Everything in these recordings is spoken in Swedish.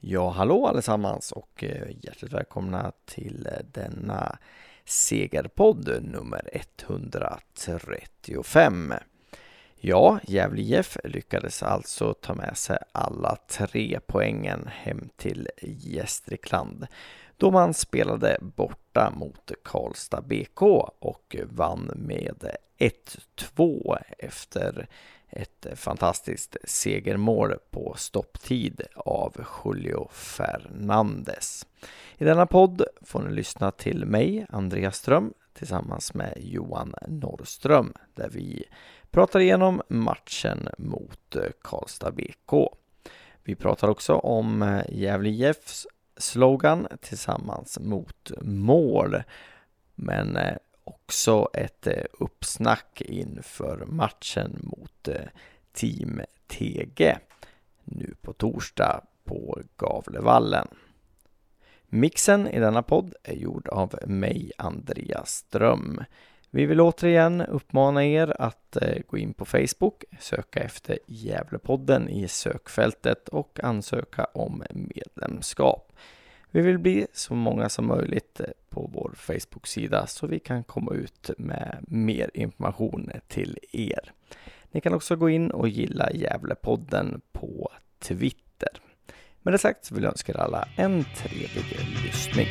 Ja, hallå allesammans och eh, hjärtligt välkomna till eh, denna segerpodd nummer 135. Ja, Gävle IF lyckades alltså ta med sig alla tre poängen hem till Gästrikland då man spelade bort borta mot Karlstad BK och vann med 1-2 efter ett fantastiskt segermål på stopptid av Julio Fernandes. I denna podd får ni lyssna till mig, Andreas Ström, tillsammans med Johan Norrström, där vi pratar igenom matchen mot Karlstad BK. Vi pratar också om Gävle IFs slogan tillsammans mot mål. Men eh, också ett eh, uppsnack inför matchen mot eh, Team TG nu på torsdag på Gavlevallen. Mixen i denna podd är gjord av mig, Andreas Ström. Vi vill återigen uppmana er att eh, gå in på Facebook, söka efter Gävlepodden i sökfältet och ansöka om medlemskap. Vi vill bli så många som möjligt eh, på vår Facebook-sida så vi kan komma ut med mer information till er. Ni kan också gå in och gilla Gävlepodden på Twitter. Med det sagt så vill jag önska er alla en trevlig lyssning.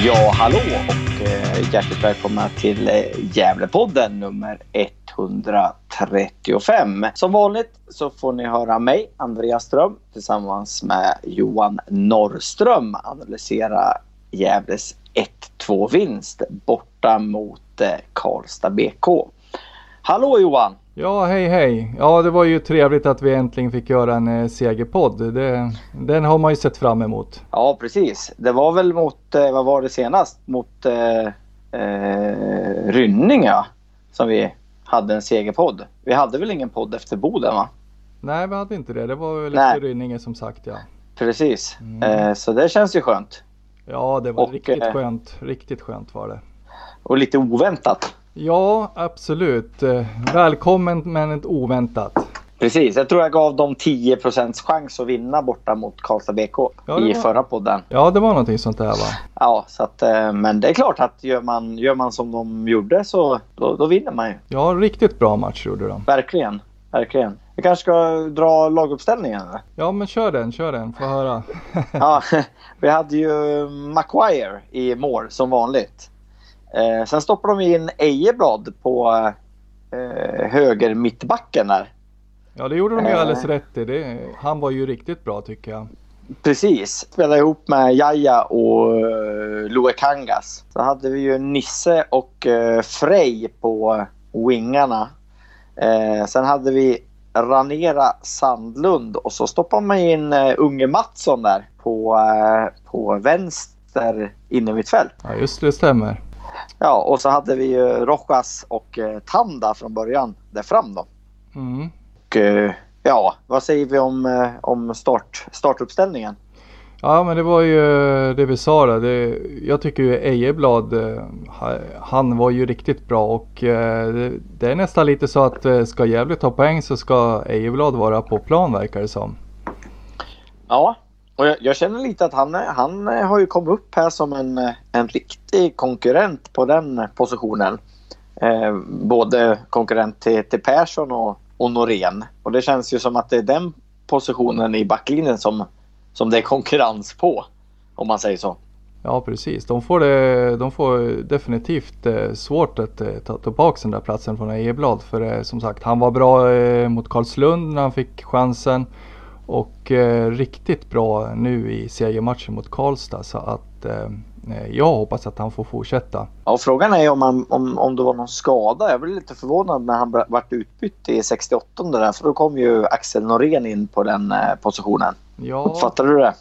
Ja, hallå och eh, hjärtligt välkomna till eh, Gävlepodden nummer 135. Som vanligt så får ni höra mig, Andreas Ström, tillsammans med Johan Norrström analysera Gävles 1-2-vinst borta mot eh, Karlstad BK. Hallå Johan! Ja, hej hej. Ja, det var ju trevligt att vi äntligen fick göra en eh, segerpodd. Det, den har man ju sett fram emot. Ja, precis. Det var väl mot, eh, vad var det senast? Mot eh, eh, Rynning ja, som vi hade en segerpodd. Vi hade väl ingen podd efter Boden va? Nej, vi hade inte det. Det var väl Nej. efter Rynninge som sagt ja. Precis, mm. eh, så det känns ju skönt. Ja, det var och, riktigt eh, skönt. Riktigt skönt var det. Och lite oväntat. Ja, absolut. Välkommen men ett oväntat. Precis, jag tror jag gav dem 10% chans att vinna borta mot Karlstad BK ja, i var... förra podden. Ja, det var någonting sånt där va? Ja, så att, eh, men det är klart att gör man, gör man som de gjorde så då, då vinner man ju. Ja, riktigt bra match gjorde de. Verkligen, verkligen. Vi kanske ska dra laguppställningen eller? Ja, men kör den, kör den, få höra. ja, vi hade ju Maguire i mål som vanligt. Eh, sen stoppar de in Ejeblad på eh, höger mittbacken där. Ja det gjorde de ju eh. alldeles rätt i. Det, han var ju riktigt bra tycker jag. Precis. Spelade ihop med Jaja och uh, Loe Kangas. Så hade vi ju Nisse och uh, Frej på wingarna. Uh, sen hade vi Ranera Sandlund och så stoppade man in uh, Unge Mattsson där på, på vänster innermittfält. Ja just det stämmer. Ja, och så hade vi ju Rojas och eh, Tanda från början där fram då. Mm. Och eh, ja, vad säger vi om, eh, om start, startuppställningen? Ja men det var ju det vi sa där. Det, jag tycker ju Ejeblad, han var ju riktigt bra och det, det är nästan lite så att ska Gävle ta poäng så ska Ejeblad vara på plan verkar det som. Ja, och jag, jag, känner lite att han, han har ju kommit upp här som en, en riktig konkurrent på den positionen. Eh, både konkurrent till, till Persson och, och Norén. Och det känns ju som att det är den positionen i backlinjen som, som det är konkurrens på. Om man säger så. Ja precis, de får, det, de får definitivt eh, svårt att eh, ta tillbaka den där platsen från Ejeblad. För eh, som sagt, han var bra mot Karlslund när han fick chansen. Och eh, riktigt bra nu i seriematchen mot Karlstad så att eh, jag hoppas att han får fortsätta. Ja, frågan är om, han, om, om det var någon skada. Jag blev lite förvånad när han vart utbytt i 68 där för då kom ju Axel Norén in på den eh, positionen. Ja. Uppfattade du det?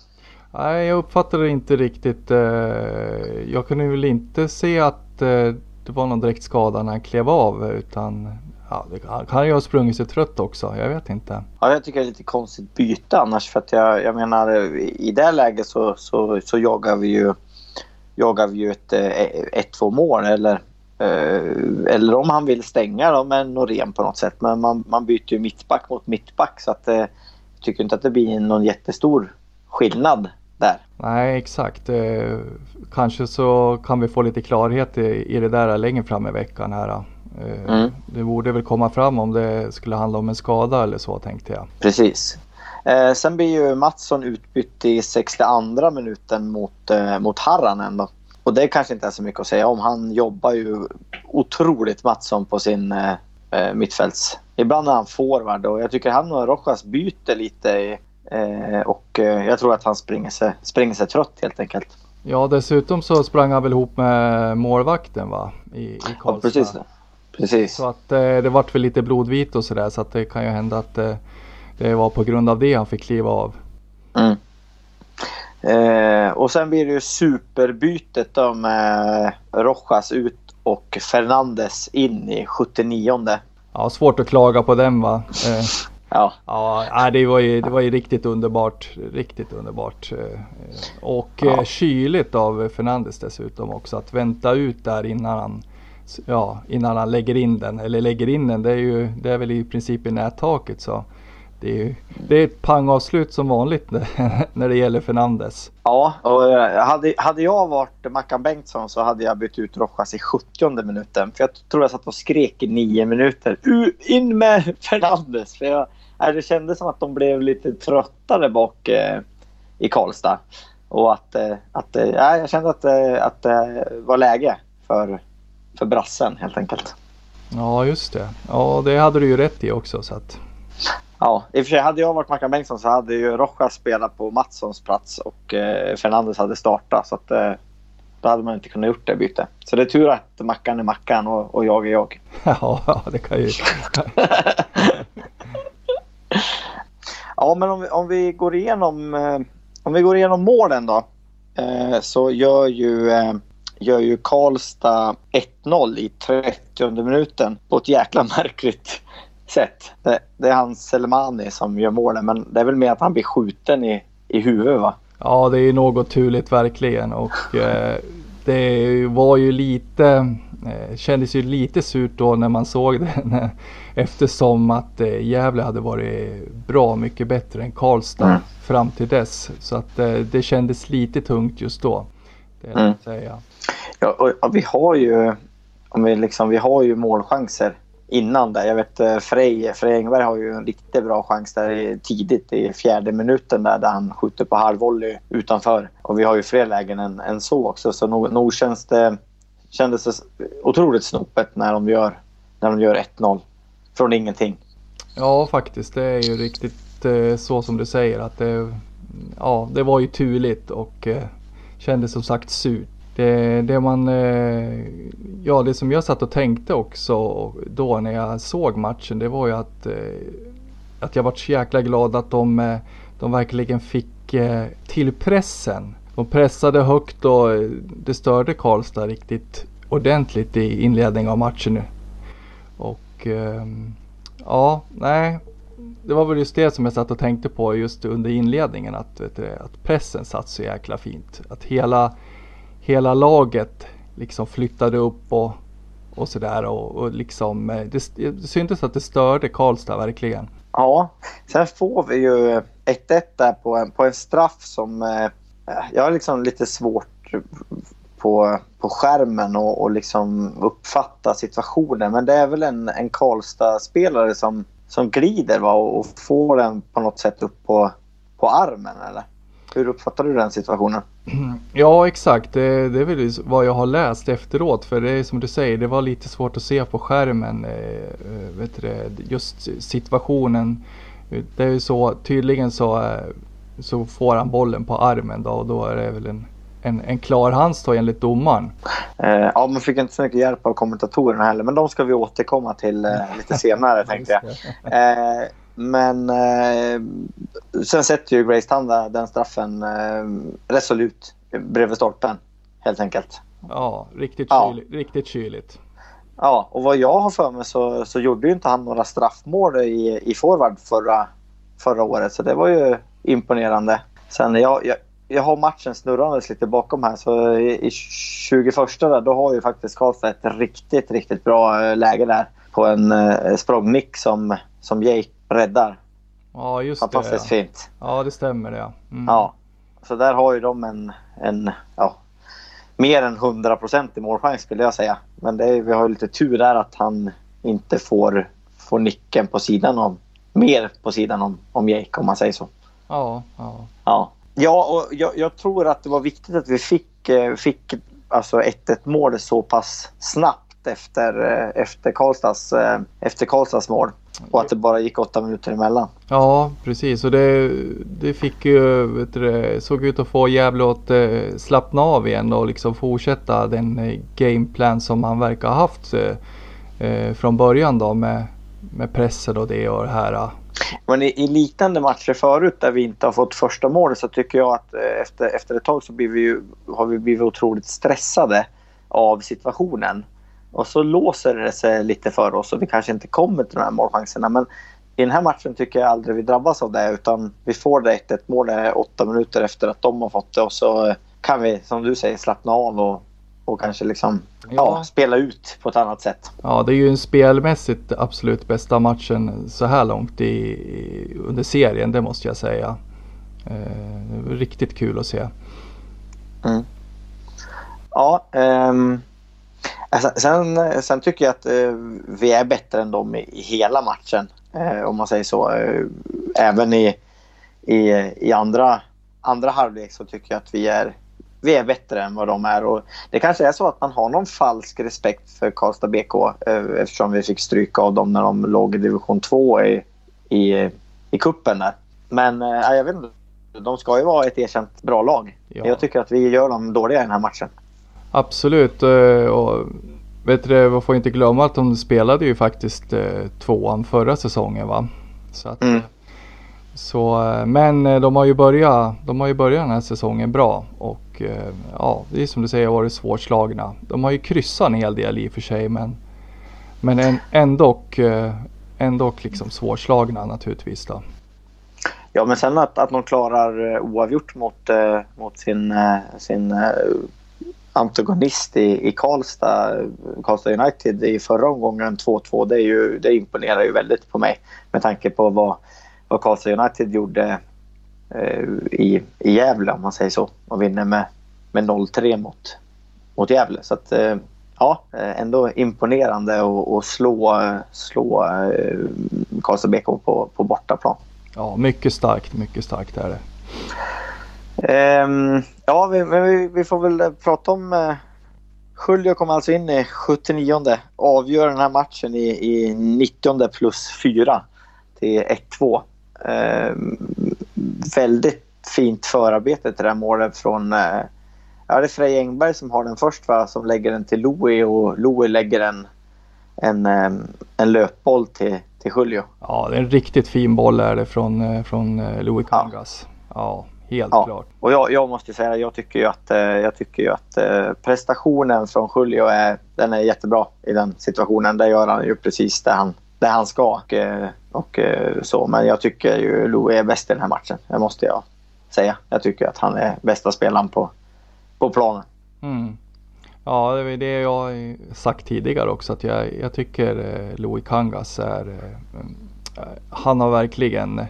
Nej, jag uppfattade det inte riktigt. Eh, jag kunde väl inte se att eh, det var någon direkt skada när han klev av utan Ja, han kan ju ha sprungit sig trött också. Jag vet inte. Ja, jag tycker det är lite konstigt byte annars. För att jag, jag menar i det läget så, så, så jagar vi ju jagar vi ju ett 1-2 mål eller, eller om han vill stänga då med Norén på något sätt. Men man, man byter ju mittback mot mittback så att jag tycker inte att det blir någon jättestor skillnad där. Nej exakt. Eh, kanske så kan vi få lite klarhet i, i det där längre fram i veckan här. Eh, mm. Det borde väl komma fram om det skulle handla om en skada eller så tänkte jag. Precis. Eh, sen blir ju Mattsson utbytt i 62 minuten mot, eh, mot Harranen då. Och det kanske inte är så mycket att säga om. Han jobbar ju otroligt Mattsson på sin eh, eh mittfälts... Ibland är han forward och jag tycker han och Rojas byter lite Eh, och eh, jag tror att han springer sig, springer sig trött helt enkelt. Ja dessutom så sprang han väl ihop med målvakten va? I, i Karlstad. Ja, precis. Precis. Så att eh, det vart väl lite blodvit och sådär så att det kan ju hända att eh, det var på grund av det han fick kliva av. Mm. Eh, och sen blir det ju superbytet då med Rojas ut och Fernandes in i 79. Ja, svårt att klaga på den va. Eh, Ja. Ja, det var ju, det var ju riktigt underbart. Riktigt underbart. Eh, och ja. Kyligt av Fernandes dessutom också. Att vänta ut där innan han, ja, innan han lägger in den. Eller lägger in den, det är ju det är väl i princip i nättaket. Så det är, ju, det är ett pangavslut som vanligt när det gäller Fernandes. Ja, och eh, hade, hade jag varit Mackan Bengtsson så hade jag bytt ut Rojas i 70 minuten. För jag tror jag satt och skrek i nio minuter. In med Fernandes! För jag, eh, det kändes som att de blev lite tröttare bak eh, i Karlstad. Och att, eh, att eh, jag kände att, eh, att det var läge för, för brassen helt enkelt. Ja, just det. Ja, det hade du ju rätt i också. Så att... Ja, i och för sig hade jag varit Mackan Bengtsson så hade ju Rojas spelat på Mattssons plats och eh, Fernandes hade startat. Så att, eh, då hade man inte kunnat gjort det bytet. Så det är tur att Mackan är Mackan och, och jag är jag. Ja, det kan ju... ja, men om, om, vi går igenom, eh, om vi går igenom målen då. Eh, så gör ju, eh, gör ju Karlstad 1-0 i 30 minuten på ett jäkla märkligt sätt. Det, det är hans Selmani som gör målen men det är väl mer att han blir skjuten i, i huvudet va? Ja det är något turligt verkligen och eh, det var ju lite eh, kändes ju lite surt då när man såg det. eftersom att eh, Gävle hade varit bra mycket bättre än Karlstad mm. fram till dess. Så att eh, det kändes lite tungt just då. Det mm. säga. Ja, och, och, vi har ju om vi, liksom, vi har ju målchanser innan där. Jag vet eh, Frej, Frej Engberg har ju en riktigt bra chans där tidigt i fjärde minuten där, där han skjuter på halvvolley utanför. Och vi har ju fler lägen än, än så också. Så nog, nog känns det, kändes det otroligt snopet när de gör, när de gör 1-0 från ingenting. Ja faktiskt, det är ju riktigt eh, så som du säger att det, ja, det var ju turligt och eh, kändes som sagt surt. Det, det man, eh, ja det som jag satt och tänkte också då när jag såg matchen det var ju att, eh, att jag var så jäkla glad att de, eh, de verkligen fick till pressen. De pressade högt och det störde Karlstad riktigt ordentligt i inledningen av matchen nu. Och ehm, ja, nej. Det var väl just det som jag satt och tänkte på just under inledningen. Att, vet du, att pressen satt så jäkla fint. Att hela, hela laget liksom flyttade upp och, och sådär. Och, och liksom, eh, det, det syntes att det störde Karlstad verkligen. Ja, sen får vi ju 1-1 där på en, på en straff som eh, jag har liksom lite svårt på, på skärmen och, och liksom uppfatta situationen. Men det är väl en, en Karlstad-spelare som, som glider va? och får den på något sätt upp på, på armen eller? Hur uppfattar du den situationen? Ja exakt, det, det är väl vad jag har läst efteråt. För det är som du säger, det var lite svårt att se på skärmen. Eh, eh vet du, just situationen. Det är ju så, tydligen så, eh, så får han bollen på armen då och då är det väl en en, en klar hands enligt domaren. Eh, ja, man fick inte så mycket hjälp av kommentatorerna heller, men de ska vi återkomma till eh, lite senare tänkte jag. Eh, men eh, sen sätter ju Grace Tanda den straffen eh, resolut bredvid stolpen helt enkelt. Ja, riktigt, ja. Kyligt, riktigt kyligt. Ja, och vad jag har för mig så, så gjorde ju inte han några straffmål i, i forward förra, förra året, så det var ju imponerande. Sen jag, jag, jag har matchen snurrandes lite bakom här. Så i, i 21 där, då har ju faktiskt Karlstad ett riktigt, riktigt bra eh, läge där. På en eh, språngnick som, som Jake räddar. Ja, just Fantastiskt det. Ja. fint. ja, det stämmer det. Ja. Mm. Ja. Så där har ju de en, en ja, mer än 100% i målchans skulle jag säga. Men är, vi har ju lite tur där att han inte får, får nicken på sidan om, mer på sidan om, om Jake om man säger så. Ja, ja. Ja, ja och jag, jag tror att det var viktigt att vi fick, eh, fick alltså 1-1 mål så pass snabbt efter, eh, efter, Karlstads, eh, efter Karlstads mål. Och att det bara gick åtta minuter emellan. Ja, precis. Och det, det fick ju, du, såg ut att få Gävle att eh, slappna av igen och liksom fortsätta den gameplan som han verkar ha haft från början då med, med pressen och det och det här. Men i, i liknande matcher förut där vi inte har fått första målet så tycker jag att efter, efter ett tag så blir vi ju, har vi blivit otroligt stressade av situationen. Och så låser det sig lite för oss och vi kanske inte kommer till de här målchanserna. Men i den här matchen tycker jag aldrig vi drabbas av det utan vi får det 1-1 mål åtta minuter efter att de har fått det och så kan vi som du säger slappna av och, och kanske liksom ja. Ja. spela ut på ett annat sätt. Ja, det är ju en spelmässigt absolut bästa matchen så här långt i, under serien, det måste jag säga. Eh, riktigt kul att se. Ja, ehm, alltså, sen, sen tycker jag att eh, vi är bättre än dem i, hela matchen. Eh, om man säger så. Eh, även i, i, i andra, andra halvlek så tycker jag att vi är, vi är bättre än vad de är. Och det kanske är så att man har någon falsk respekt för Karlstad BK eh, eftersom vi fick stryka av dem när de låg i division 2 i, i, i kuppen där. Men eh, jag vet inte. De ska ju vara ett erkänt bra lag. Ja. Jag tycker att vi gör dem dåliga i den här matchen. Absolut. eh, Och vet du, man får inte glömma att de spelade ju faktiskt eh, tvåan förra säsongen va? Så att, Mm. så, eh, men de har, ju börjat, de har ju börjat den här säsongen bra och ja, det är som du säger varit svårslagna. De har ju kryssat en hel del i och för sig men, men en, ändå, ändå liksom svårslagna naturligtvis då. Ja, men sen att, att de klarar oavgjort mot, mot sin, sin antagonist i, i Karlstad, Karlstad United i förra omgången 2-2. Det, är ju, det imponerar ju väldigt på mig med tanke på vad, vad Karlstad United gjorde eh, i, i Gävle om man säger så och vinner med, med 0-3 mot, mot Gävle. Så att, eh, ja, eh, ändå imponerande att slå, slå eh, Karlstad BK på, på bortaplan. Ja, mycket starkt, mycket starkt är det. Ehm, ja, vi, men vi, vi får väl eh, prata om... Julio kom alltså in i 79 avgör den här matchen i, i 90 plus 4 till 1-2. Ehm, väldigt fint förarbete till det här målet från... Uh, ja, det är Frej Engberg som har den först, va? som lägger den till Louis och Louis lägger en, en, ehm, en löpboll till, till Julio. Ja, det är en riktigt fin boll är det från, eh, från eh, Louis Ja. Kangas. Ja, helt Ja. klart. Och jag, jag måste säga, jag tycker ju att, eh, jag tycker ju att eh, prestationen från Julio är, den är jättebra i den situationen. Där gör han ju precis det han, det han ska. Och, eh, och så. Men jag tycker ju Louis är bäst i den här matchen. Det måste jag säga. Jag tycker att han är bästa spelaren på, på planen. Mm. Ja, det är det jag sagt tidigare också att jag, jag tycker Louis Kangas är Han har verkligen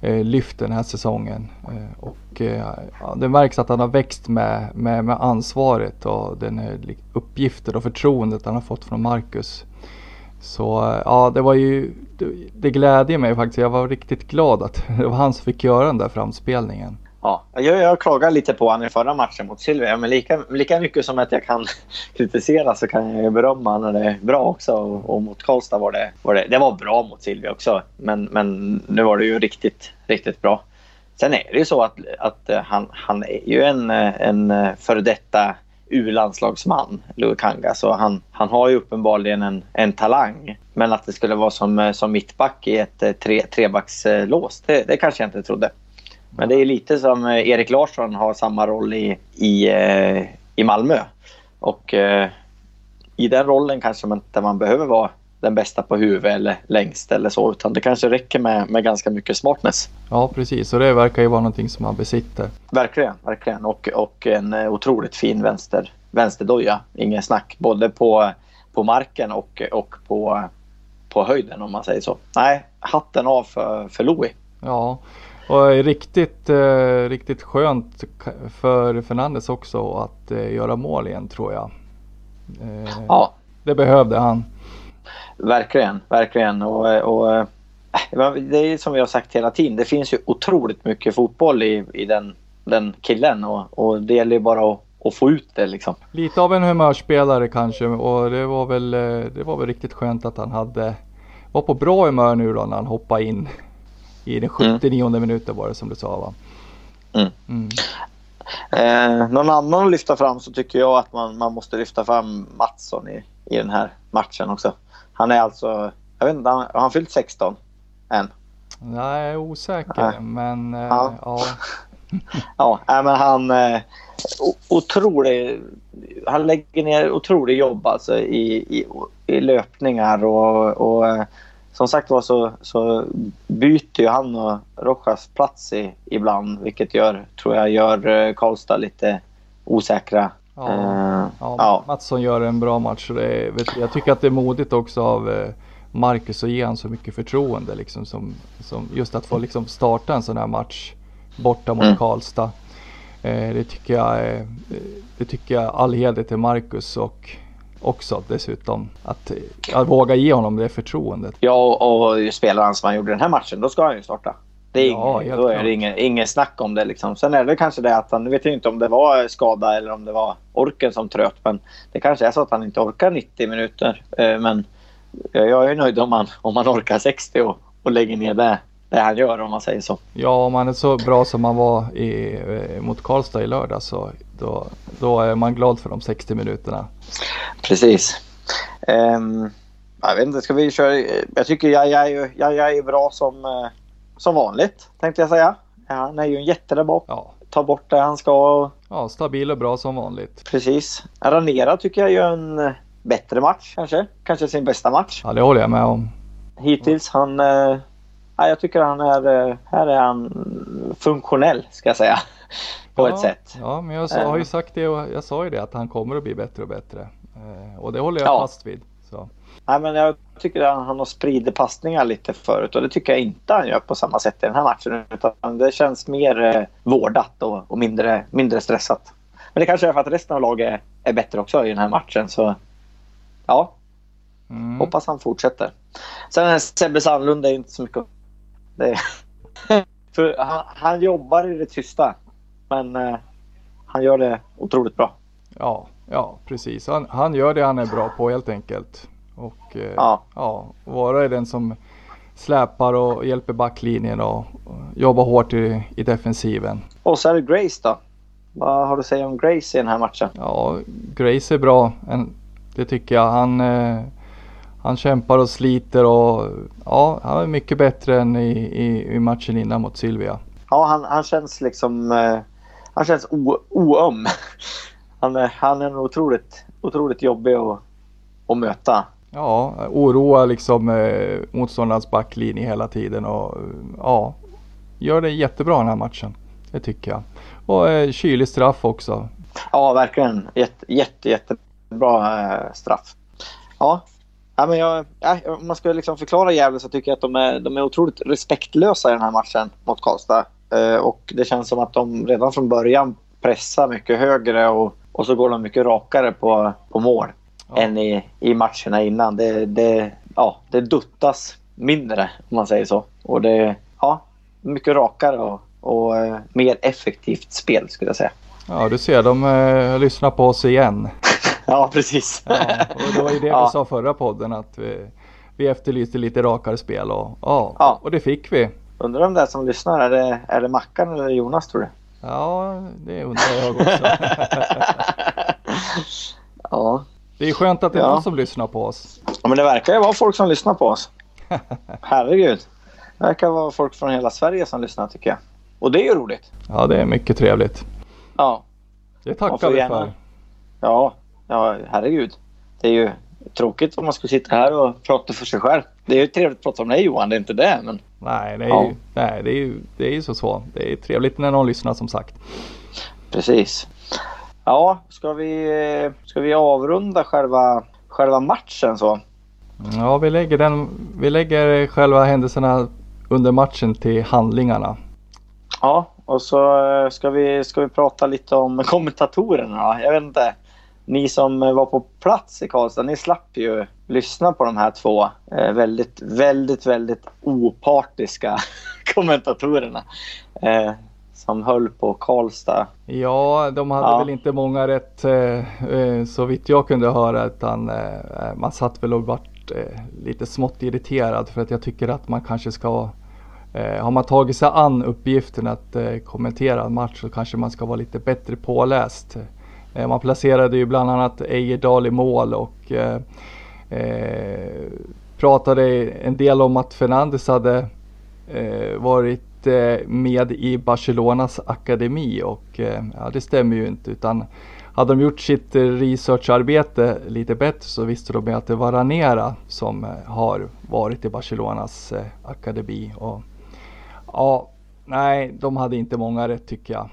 Eh, lyft den här säsongen eh, och eh, ja, det märks att han har växt med, med, med ansvaret och den eh, uppgiften uppgifter och förtroendet han har fått från Marcus. Så eh, ja, det var ju det, det glädjer mig faktiskt. Jag var riktigt glad att det var han som fick göra den där framspelningen. Ja, jag, jag klagade lite på honom i förra matchen mot Silvia. Men lika, lika mycket som att jag kan kritisera så kan jag berömma när det är bra också. Och, och mot Karlstad var det, var det, det var bra mot Silvia också. Men, men nu var det ju riktigt, riktigt bra. Sen är det ju så att, att eh, han, han är ju en, eh, en eh, före detta U-landslagsman, Louis Kanga. Så han, han har ju uppenbarligen en, en talang. Men att det skulle vara som, som mittback i ett tre, trebackslås, det, det kanske jag inte trodde. Men det är lite som eh, Erik Larsson har samma roll i, i, eh, i Malmö. Och eh, i den rollen kanske man inte man behöver vara den bästa på huvudet eller längst eller så. Utan det kanske räcker med, med ganska mycket smartness. Ja, precis. Och det verkar ju vara någonting som han besitter. Verkligen, verkligen. Och, och en eh, otroligt fin vänster, vänsterdoja. Ingen snack. Både på, på marken och, och på, på höjden om man säger så. Nej, hatten av för, för Louis. Ja, och riktigt, eh, riktigt skönt för Fernandes också att eh, göra mål igen tror jag. Eh, Ja, Det behövde han. verkligen, verkligen. Och, och, eh, det är som vi har sagt hela tiden. Det finns ju otroligt mycket fotboll i, i den, den killen och, och det gäller ju bara att, att få ut det liksom. Lite av en humörspelare kanske och det var väl, eh, det var väl riktigt skönt att han hade var på bra humör nu då när han hoppade in i den 79 minuten var det som du sa va? Mm. Mm. Eh, någon annan att lyfta fram så tycker jag att man, man måste lyfta fram Mattsson i, i den här matchen också. Han är alltså, jag vet inte, han, har han fyllt 16 än? Nej, jag är osäker Nej. men eh, Ja. ja. Ja, men han... Eh, otrolig... Han lägger ner otroligt jobb alltså i, i, i löpningar och, och eh, som sagt var så, så byter ju han och Rojas plats i, ibland vilket gör, tror jag gör eh, Karlstad lite osäkra. Ja. Eh, Ja, ja. Mattsson gör en bra match. Det vet, jag tycker att det är modigt också av eh, Marcus att ge han så mycket förtroende. Liksom, som, som just att få liksom, starta en sån här match borta mot Mm. Karlstad. Eh, det, tycker jag, är- det tycker jag all heder till Marcus och också dessutom att, att våga ge honom det förtroendet. Ja, och, och spelar han som han gjorde den här matchen, då ska han ju starta. Det är, Ja, ingen, då är det ingen, ingen snack om det. Liksom. Sen är det kanske det att han, nu vet jag inte om det var skada eller om det var orken som tröt. Men det kanske är så att han inte orkar 90 minuter. Eh, Men jag jag är nöjd om han, om han orkar 60 och, och lägger ner det, det han gör om man säger så. Ja, om han är så bra som han var i, eh, mot Karlstad i lördag så då, då är man glad för de 60 minuterna. Precis. Ehm, jag vet inte, ska vi köra? Jag tycker jag, jag, jag, jag är bra som, eh, som vanligt tänkte jag säga. Ja, han är ju en jätte där bak. Ja, Tar bort det han ska ja stabil och bra som vanligt. Precis. Ranera tycker jag gör en eh, bättre match kanske. Kanske sin bästa match Ja, det håller jag med om. hittills. Han, ja, jag tycker han är, eh, här är han funktionell ska jag säga. På ja, ett sätt. Ja, men jag Eh. har ju sagt det och jag sa ju det att han kommer att bli bättre och bättre. Eh, och det håller jag Ja. fast vid. Så. Nej, men jag tycker att han har spridit passningar lite förut och det tycker jag inte han gör på samma sätt i den här matchen. Utan det känns mer eh, vårdat och, och mindre, mindre stressat. Men det kanske är för att resten av laget är, är bättre också i den här matchen. Så ja, Mm. Hoppas han fortsätter. Sen Sebbe Sandlund är inte så mycket att- det för han, han jobbar i det tysta. Men eh, han gör det otroligt bra. Ja, ja, precis. Han, han gör det han är bra på helt enkelt. Och eh, Ja. ja, vara är den som släpar och hjälper backlinjen och, och jobbar hårt i, i defensiven. Och så är det Grace då. Vad har du att säga om Grace i den här matchen? Ja, Grace är bra. En, det tycker jag. Han, eh, han kämpar och sliter och ja, han är mycket bättre än i, i, i matchen innan mot Sylvia. Ja, han, han känns liksom... Eh, han känns o, oöm. Han, är- han är otroligt, otroligt jobbig att, att möta. Ja, oroar liksom eh, motståndarens backlinje hela tiden och ja, gör det jättebra den här matchen. Det tycker jag. Och eh, kylig straff också. Ja, verkligen. Jätte, jätte, jättebra eh, straff. Ja. Ja, men jag, ja, om man ska liksom förklara Gävle så tycker jag att de är, de är otroligt respektlösa i den här matchen mot Karlstad. Eh, och det känns som att de redan från början pressar mycket högre och, och så går de mycket rakare på, på mål Ja. än i, i matcherna innan. Det, det, ja, det duttas mindre om man säger så. Och det ja, mycket rakare och, och eh, mer effektivt spel skulle jag säga. Ja, du ser, de eh, lyssnar på oss igen. Ja, precis. Ja, och det var ju det Ja. vi sa förra podden att vi, vi efterlyste lite rakare spel och ja, Ja. och det fick vi. Undrar om det är som lyssnar, är det, är det Mackan eller Jonas tror du? Ja, det undrar jag också. ja. Det är skönt att det är Ja. någon som lyssnar på oss. ja, men det verkar ju vara folk som lyssnar på oss. Herregud. Det verkar vara folk från hela Sverige som lyssnar tycker jag. Och det är ju roligt. Ja, det är mycket trevligt. Ja, Det tackar vi för. ja, ja herregud. Det är ju tråkigt om man skulle sitta här och prata för sig själv. Det är ju trevligt att prata om dig Johan, det är inte det. Men... Nej, det är, ja. ju, nej, det är ju det är ju så, så. Det är trevligt när någon lyssnar som sagt. Precis. Ja, ska vi, ska vi avrunda själva, själva matchen så? Ja, vi lägger, den, vi lägger själva händelserna under matchen till handlingarna. Ja, och så eh, ska vi, ska vi prata lite om kommentatorerna. Jag vet inte. Ni som var på plats i Karlstad, ni slapp ju lyssna på de här två eh, väldigt, väldigt, väldigt opartiska kommentatorerna. Eh, som höll på Karlstad. Ja, de hade ja. väl inte många rätt eh, eh, så vitt jag kunde höra utan eh, man satt väl och vart eh, lite smått irriterad för att jag tycker att man kanske ska eh, har man tagit sig an uppgiften att eh, kommentera en match så kanske man ska vara lite bättre påläst. Eh, man placerade ju bland annat Ejedal i mål och eh, eh, pratade en del om att Fernandes hade varit med i Barcelonas akademi och eh, ja, det stämmer ju inte utan hade de gjort sitt researcharbete lite bättre så visste de att det var Ranera som har varit i Barcelonas akademi. Och, ja, nej, de hade inte många rätt tycker jag.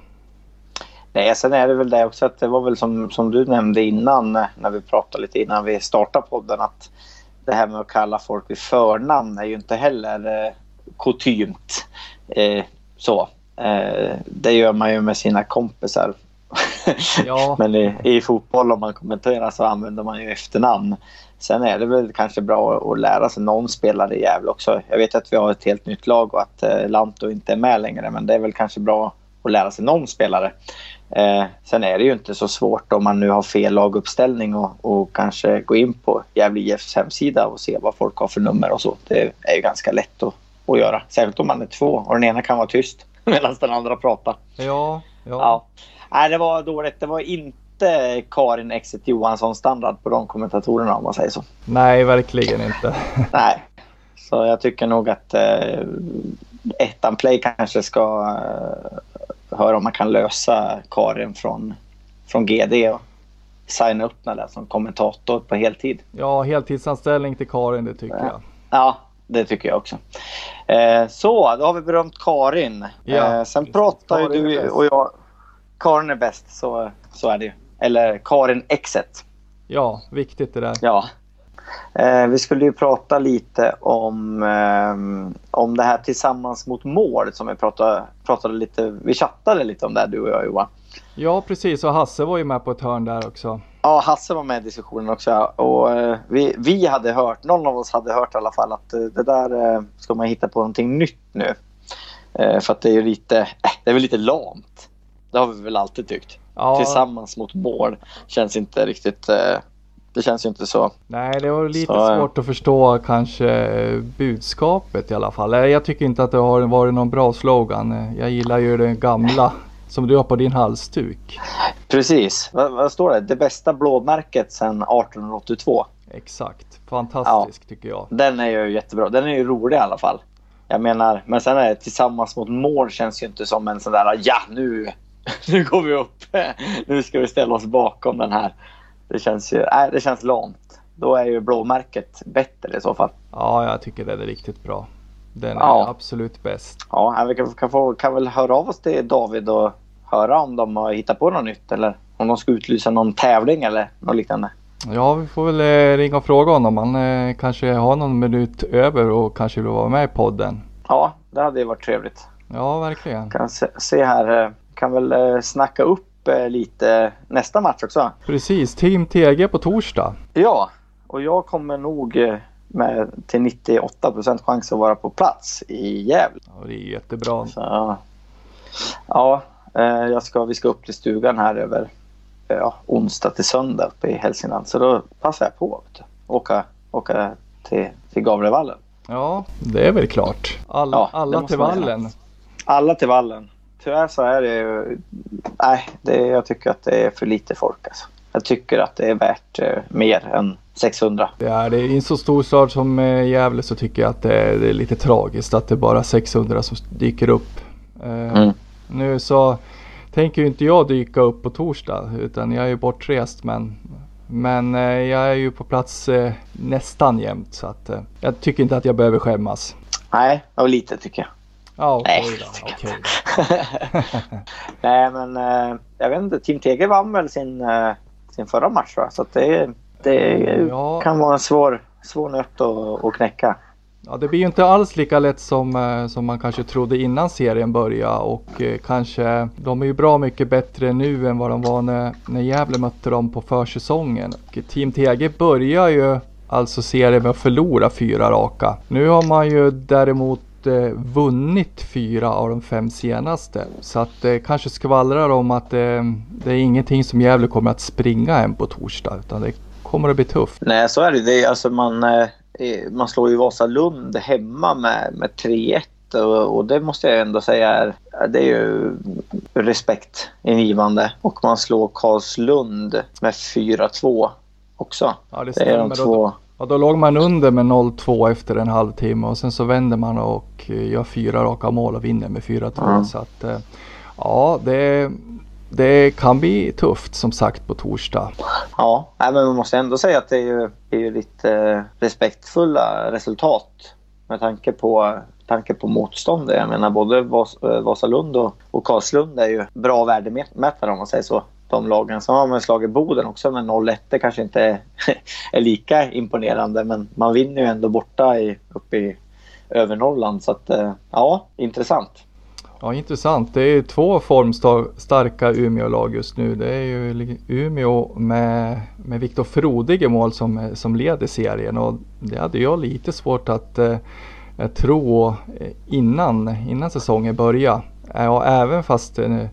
Nej, sen är det väl det också att det var väl som, som du nämnde innan när vi pratade lite innan vi startade podden att det här med att kalla folk vid förnamn är ju inte heller eh, kutymt. Eh, så. Eh, det gör man ju med sina kompisar. Ja. Men i, i, fotboll om man kommenterar så använder man ju efternamn. Sen är det väl kanske bra att lära sig någon spelare i Gävle också. Jag vet att vi har ett helt nytt lag och att eh, Lanto inte är med längre men det är väl kanske bra att lära sig någon spelare. Eh, sen är det ju inte så svårt om man nu har fel laguppställning och, och kanske gå in på Gävle IFs hemsida och se vad folk har för nummer och så. Det är ju ganska lätt att att göra. Särskilt om man är två och den ena kan vara tyst medan den andra pratar. Ja, ja. ja. Nej, det var dåligt. Det var inte Karin Exit Johansson standard på de kommentatorerna om man säger så. Nej, verkligen inte. Nej, så jag tycker nog att eh, ettan play kanske ska eh, höra om man kan lösa Karin från, från GD och signa upp henne som kommentator på heltid. Ja, heltidsanställning till Karin, det tycker ja. jag. Ja, det tycker jag också. Eh, så, då har vi berömt Karin. Ja, eh, sen pratar ju du och jag... Karin är bäst, så, så är det ju. Eller Karin Exet. Ja, viktigt det där. Ja. Eh, vi skulle ju prata lite om, eh, om det här tillsammans mot mål som vi pratade, pratade lite, vi chattade lite om det du och jag Johan. Ja precis och Hasse var ju med på ett hörn där också. Ja, Hasse var med i diskussionen också. Och, eh, vi, vi hade hört, någon av oss hade hört i alla fall att eh, det där eh, ska man hitta på någonting nytt nu. För att det är ju lite, det är väl lite lamt. Det har vi väl alltid tyckt. Ja. Tillsammans mot mål känns inte riktigt det känns ju inte så. Nej, det var lite så, svårt att förstå kanske budskapet i alla fall. Jag tycker inte att det har varit någon bra slogan. Jag gillar ju den gamla som du har på din halsduk. Precis. Vad, vad står det? Det bästa blåmärket sedan 1882. Exakt. Fantastisk ja, tycker jag. Den är ju jättebra. Den är ju rolig i alla fall. Jag menar, men sen är det tillsammans mot mål känns ju inte som en sån där ja nu, nu går vi upp. nu ska vi ställa oss bakom den här. Det känns ju, nej det känns lamt. Då är ju blåmärket bättre i så fall. Ja, jag tycker det är riktigt bra. Den är absolut bäst. Ja, vi kan, kan, få, kan väl höra av oss till David och höra om de har hittat på något nytt eller om de ska utlysa någon tävling eller något liknande. Ja, vi får väl eh, ringa och fråga honom. Han eh, kanske har någon minut över och kanske vill vara med i podden. Ja, det hade ju varit trevligt. Ja, verkligen. Kan se, se här, eh, kan väl eh, snacka upp eh, lite nästa match också. Precis, Team TG på torsdag. Ja, och jag kommer nog eh, med till 98 procent chans att vara på plats i Gävle. Ja, det är jättebra. Så, ja, eh, jag ska, vi ska upp till stugan här över ja, onsdag till söndag uppe i Hälsingland. Så då passar jag på att åka, åka till, till Gavlevallen. Ja, det är väl klart. All, ja, alla till vallen. Alla till vallen. Tyvärr så är det ju... Nej, det, jag tycker att det är för lite folk alltså. Jag tycker att det är värt eh, mer än 600. Det är det. I en så stor stad som eh, Gävle så tycker jag att det är, det är lite tragiskt att det är bara 600 som dyker upp. Eh, mm. Nu så tänker ju inte jag dyka upp på torsdag utan jag är ju bortrest men Men eh, jag är ju på plats eh, nästan jämt så att eh, jag tycker inte att jag behöver skämmas. Nej, och lite tycker jag. Ja, okej Nej, då. Nej, men eh, jag vet inte. Team Tegel vann väl sin, eh, sin förra match jag. Så det, det Ja. kan vara en svår, svår nöt att, att knäcka. Ja, det blir ju inte alls lika lätt som, eh, som man kanske trodde innan serien började och eh, kanske de är ju bra mycket bättre nu än vad de var när, när Gävle mötte dem på försäsongen. Och Team TG börjar ju alltså serien med att förlora fyra raka. Nu har man ju däremot vunnit fyra av de fem senaste. Så att det kanske skvallrar om att eh, det är ingenting som Gävle kommer att springa än på torsdag utan det kommer att bli tufft. Nej, så är det. det är, alltså man, eh, man slår ju Vasalund hemma med, med 3-1 och, och det måste jag ändå säga är, det är ju respektingivande. Och man slår Karlslund med 4-2 också. Ja, det Det är de två. Ja, då låg man under med 0-2 efter en halvtimme och sen så vänder man och eh, gör fyra raka mål och vinner med 4-2. Ja. Så att eh, ja, det, det kan bli tufft som sagt på torsdag. Ja, men man måste ändå säga att det är ju, det är ju lite eh, respektfulla resultat med tanke på, tanke på motståndet. Jag menar både Vas, Vasalund och, och Karlslund är ju bra värdemätare om man säger så. De lagen. Sen har man slagit Boden också med 0-1. Det kanske inte är, lika imponerande men man vinner ju ändå borta i, uppe i över Norrland. Så att, eh, ja, intressant. Ja, intressant. Det är två formstarka Umeå-lag just nu. Det är ju Umeå med, med Viktor Frodig i mål som, som leder serien och det hade jag lite svårt att eh, tro innan, innan säsongen började. Ja, och även fast eh,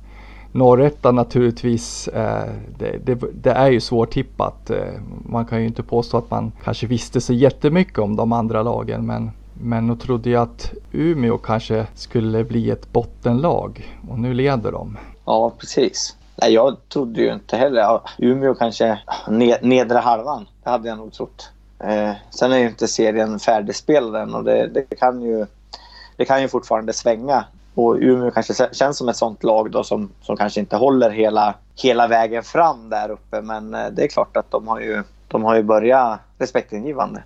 Norrettan naturligtvis, eh, det, det, det är ju svårtippat. Eh, man kan ju inte påstå att man kanske visste så jättemycket om de andra lagen men men nog trodde jag att Umeå kanske skulle bli ett bottenlag och nu leder de. Ja, precis. Nej, jag trodde ju inte heller... Umeå kanske nedre halvan. Det hade jag nog trott. Eh, sen är ju inte serien färdigspelad än och det, det, kan ju, det kan ju fortfarande svänga. Och Umeå kanske känns som ett sånt lag då som, som kanske inte håller hela, hela vägen fram där uppe. Men eh, det är klart att de har ju, de har ju börjat respektingivande.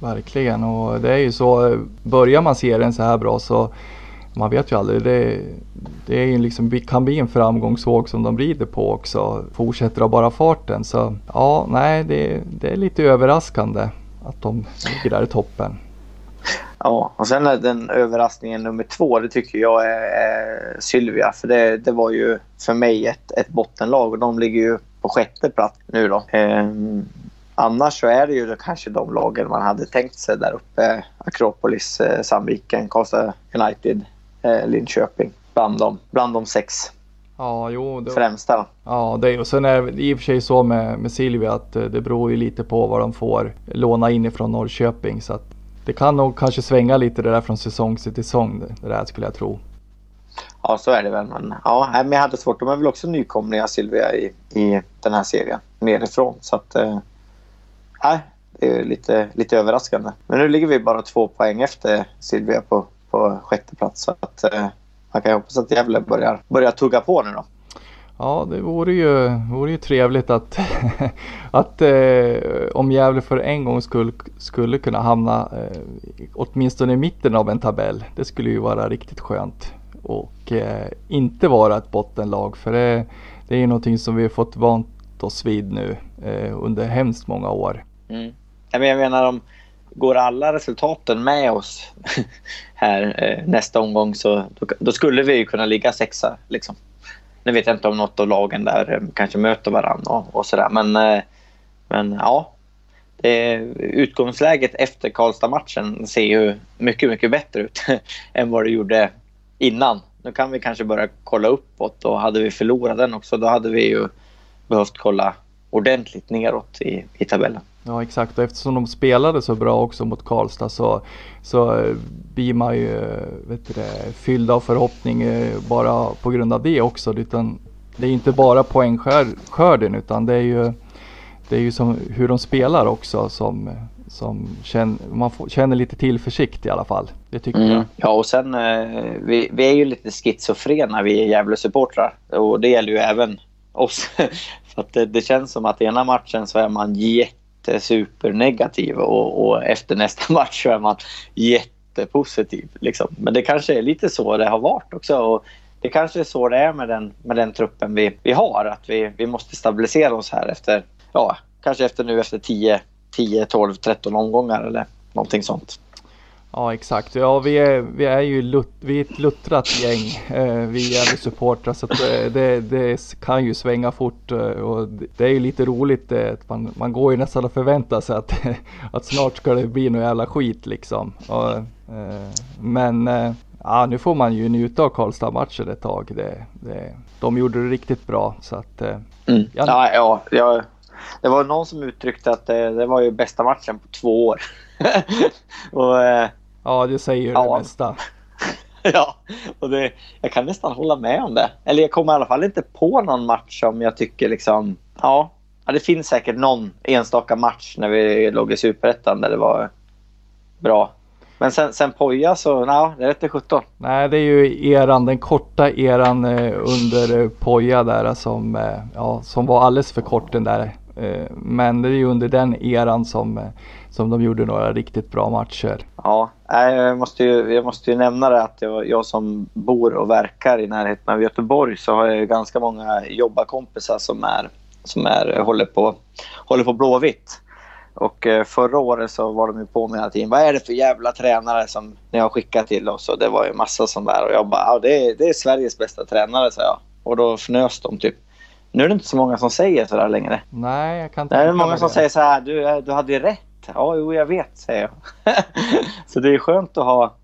Verkligen och det är ju så, börjar man serien så här bra så man vet ju aldrig. Det, det är ju liksom, kan bli en framgångsvåg som de rider på också. Fortsätter av bara farten. Så ja, nej det, det är lite överraskande att de ligger där i toppen. Ja, och sen den överraskningen nummer två, det tycker jag är, är Sylvia. För det, det var ju för mig ett, ett bottenlag och de ligger ju på sjätte plats nu då. Ehm, annars så är det ju kanske de lagen man hade tänkt sig där uppe. Akropolis, eh, Sandviken, Karlstad United, eh, Linköping. Bland de, bland de sex Ja, jo. Det, främsta. Då. Ja, det, och sen är det i och för sig så med, med Silvia att eh, det beror ju lite på vad de får låna in ifrån Norrköping. Så att det kan nog kanske svänga lite det där från säsong till säsong. Det, där skulle jag tro. Ja, så är det väl. Men, ja, men jag hade svårt. De är väl också nykomlingar, Silvia i, i den här serien. Nerifrån. Så att... Eh, nej, det är lite, lite överraskande. Men nu ligger vi bara två poäng efter Silvia på, på sjätte plats. Så att, eh, man kan ju hoppas att Gävle börjar, börjar tugga på nu då. Ja, det vore ju, vore ju trevligt att, att eh, om Gävle för en gång skulle, skulle kunna hamna eh, åtminstone i mitten av en tabell. Det skulle ju vara riktigt skönt. Och eh, inte vara ett bottenlag för det, det är ju någonting som vi har fått vant oss vid nu eh, under hemskt många år. Mm. Jag menar om går alla resultaten med oss här eh, nästa omgång så då, då skulle vi ju kunna ligga sexa. Liksom. Nu vet jag inte om något av lagen där eh, kanske möter varandra och, och sådär. Men, eh, men ja, det, utgångsläget efter Karlstad-matchen ser ju mycket, mycket bättre ut än vad det gjorde innan. Nu kan vi kanske börja kolla uppåt och hade vi förlorat den också då hade vi ju behövt kolla ordentligt neråt i, i tabellen. Ja exakt och eftersom de spelade så bra också mot Karlstad så, så blir man ju vet du det, fylld av förhoppning eh, bara på grund av det också. Utan det är inte bara poängskörden utan det är ju, det är ju som hur de spelar också som, som känner, man får, känner lite tillförsikt i alla fall. Det tycker Mm. jag. Ja, och sen eh, vi, vi är ju lite schizofrena vi är Gävle-supportrar och det gäller ju även oss. För att det, det känns som att ena matchen så är man jättesupernegativ och, och efter nästa match så är man jättepositiv. Liksom. Men det kanske är lite så det har varit också. Och det kanske är så det är med den, med den truppen vi, vi har. Att vi, vi måste stabilisera oss här efter, ja, kanske efter nu efter 10, 10, 12, 13 omgångar eller någonting sånt. Ja exakt, ja vi är, vi är ju lut, vi är ett luttrat gäng. Eh, vi är supportrar så eh, det, det, kan ju svänga fort eh, och det är ju lite roligt. Man, man går ju nästan och förväntar sig att, att snart ska det bli någon jävla skit liksom. Och, men ja, nu får man ju njuta av Karlstad-matchen ett tag. Det, det, de gjorde det riktigt bra så att. Mm. Ja, ja, ja, det var någon som uttryckte att det, det var ju bästa matchen på två år. och, Ja, det säger ju ja. det mesta. ja, och det, jag kan nästan hålla med om det. Eller jag kommer i alla fall inte på någon match som jag tycker liksom... Ja, ja det finns säkert någon enstaka match när vi låg i Superettan där det var bra. Men sen, sen Poja så, ja, det är inte 17. Nej, det är ju eran, den korta eran eh, under eh, Poja där som, eh, ja, som var alldeles för kort den där. Eh, men det är ju under den eran som eh, som de gjorde några riktigt bra matcher. Ja, jag måste ju, jag måste ju nämna det att jag, jag som bor och verkar i närheten av Göteborg så har jag ganska många jobbarkompisar som, är, som är, håller, på, håller på Blåvitt. Och eh, förra året så var de ju på mig hela tiden. Vad är det för jävla tränare som ni har skickat till oss? Och det var ju massa sånt där. Och jag bara, ja, det, är, det är Sveriges bästa tränare, sa jag. Och då fnös de typ. Nu är det inte så många som säger sådär längre. Nej, jag kan inte Det är många som det. säger så här, du, du hade ju rätt. Ja, jo, jag vet, säger jag. så det är skönt att ha,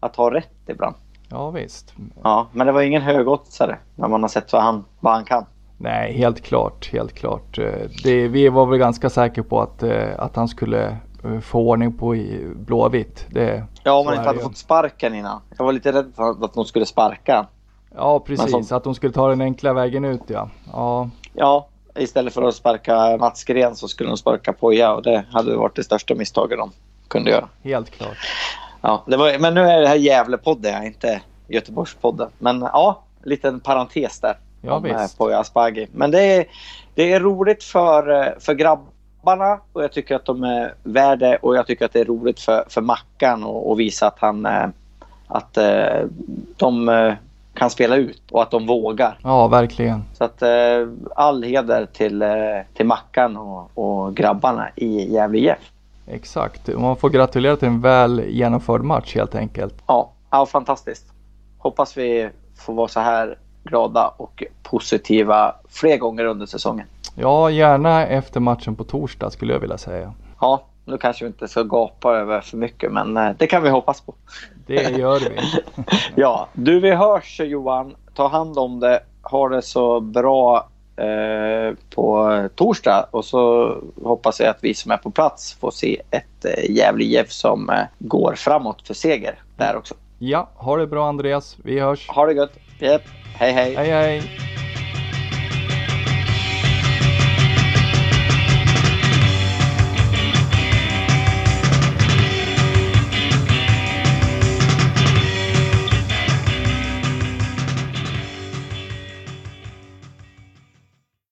att ha rätt ibland. Ja, visst. Ja, men det var ingen högoddsare när man har sett vad han, vad han kan. Nej, helt klart, helt klart. Eh, det, vi var väl ganska säkra på att, eh, att han skulle eh, få ordning på i Blåvitt. Det, ja, om man inte hade fått sparken innan. Jag var lite rädd för att de skulle sparka. Ja, precis. Som... Att de skulle ta den enkla vägen ut, ja. Ja, ja istället för att sparka Mats Gren så skulle de sparka Poja och det hade varit det största misstaget de kunde göra. Helt klart. Ja, var, men nu är det här Gävlepodden, inte Göteborgspodden. Men ja, en liten parentes där. Ja, om eh, visst. Poja Asbaghi. Men det är, det är roligt för, eh, för grabbarna och jag tycker att de är värda och jag tycker att det är roligt för, för Mackan och, visa att han eh, att de kan spela ut och att de vågar. Ja, verkligen. Så att eh, all heder till, eh, till Mackan och, och grabbarna i Gävle IF. Exakt, man får gratulera till en väl genomförd match helt enkelt. Ja, ja fantastiskt. Hoppas vi får vara så här glada och positiva fler gånger under säsongen. Ja, gärna efter matchen på torsdag skulle jag vilja säga. Ja, nu kanske vi inte ska gapa över för mycket men eh, det kan vi hoppas på. Det gör vi. ja, du vi hörs Johan. Ta hand om det. Ha det så bra eh, på torsdag och så hoppas jag att vi som är på plats får se ett eh, Gävle IF som eh, går framåt för seger där också. Ja, ha det bra Andreas. Vi hörs. Ha det gött. Yep. Hej hej. Hej hej.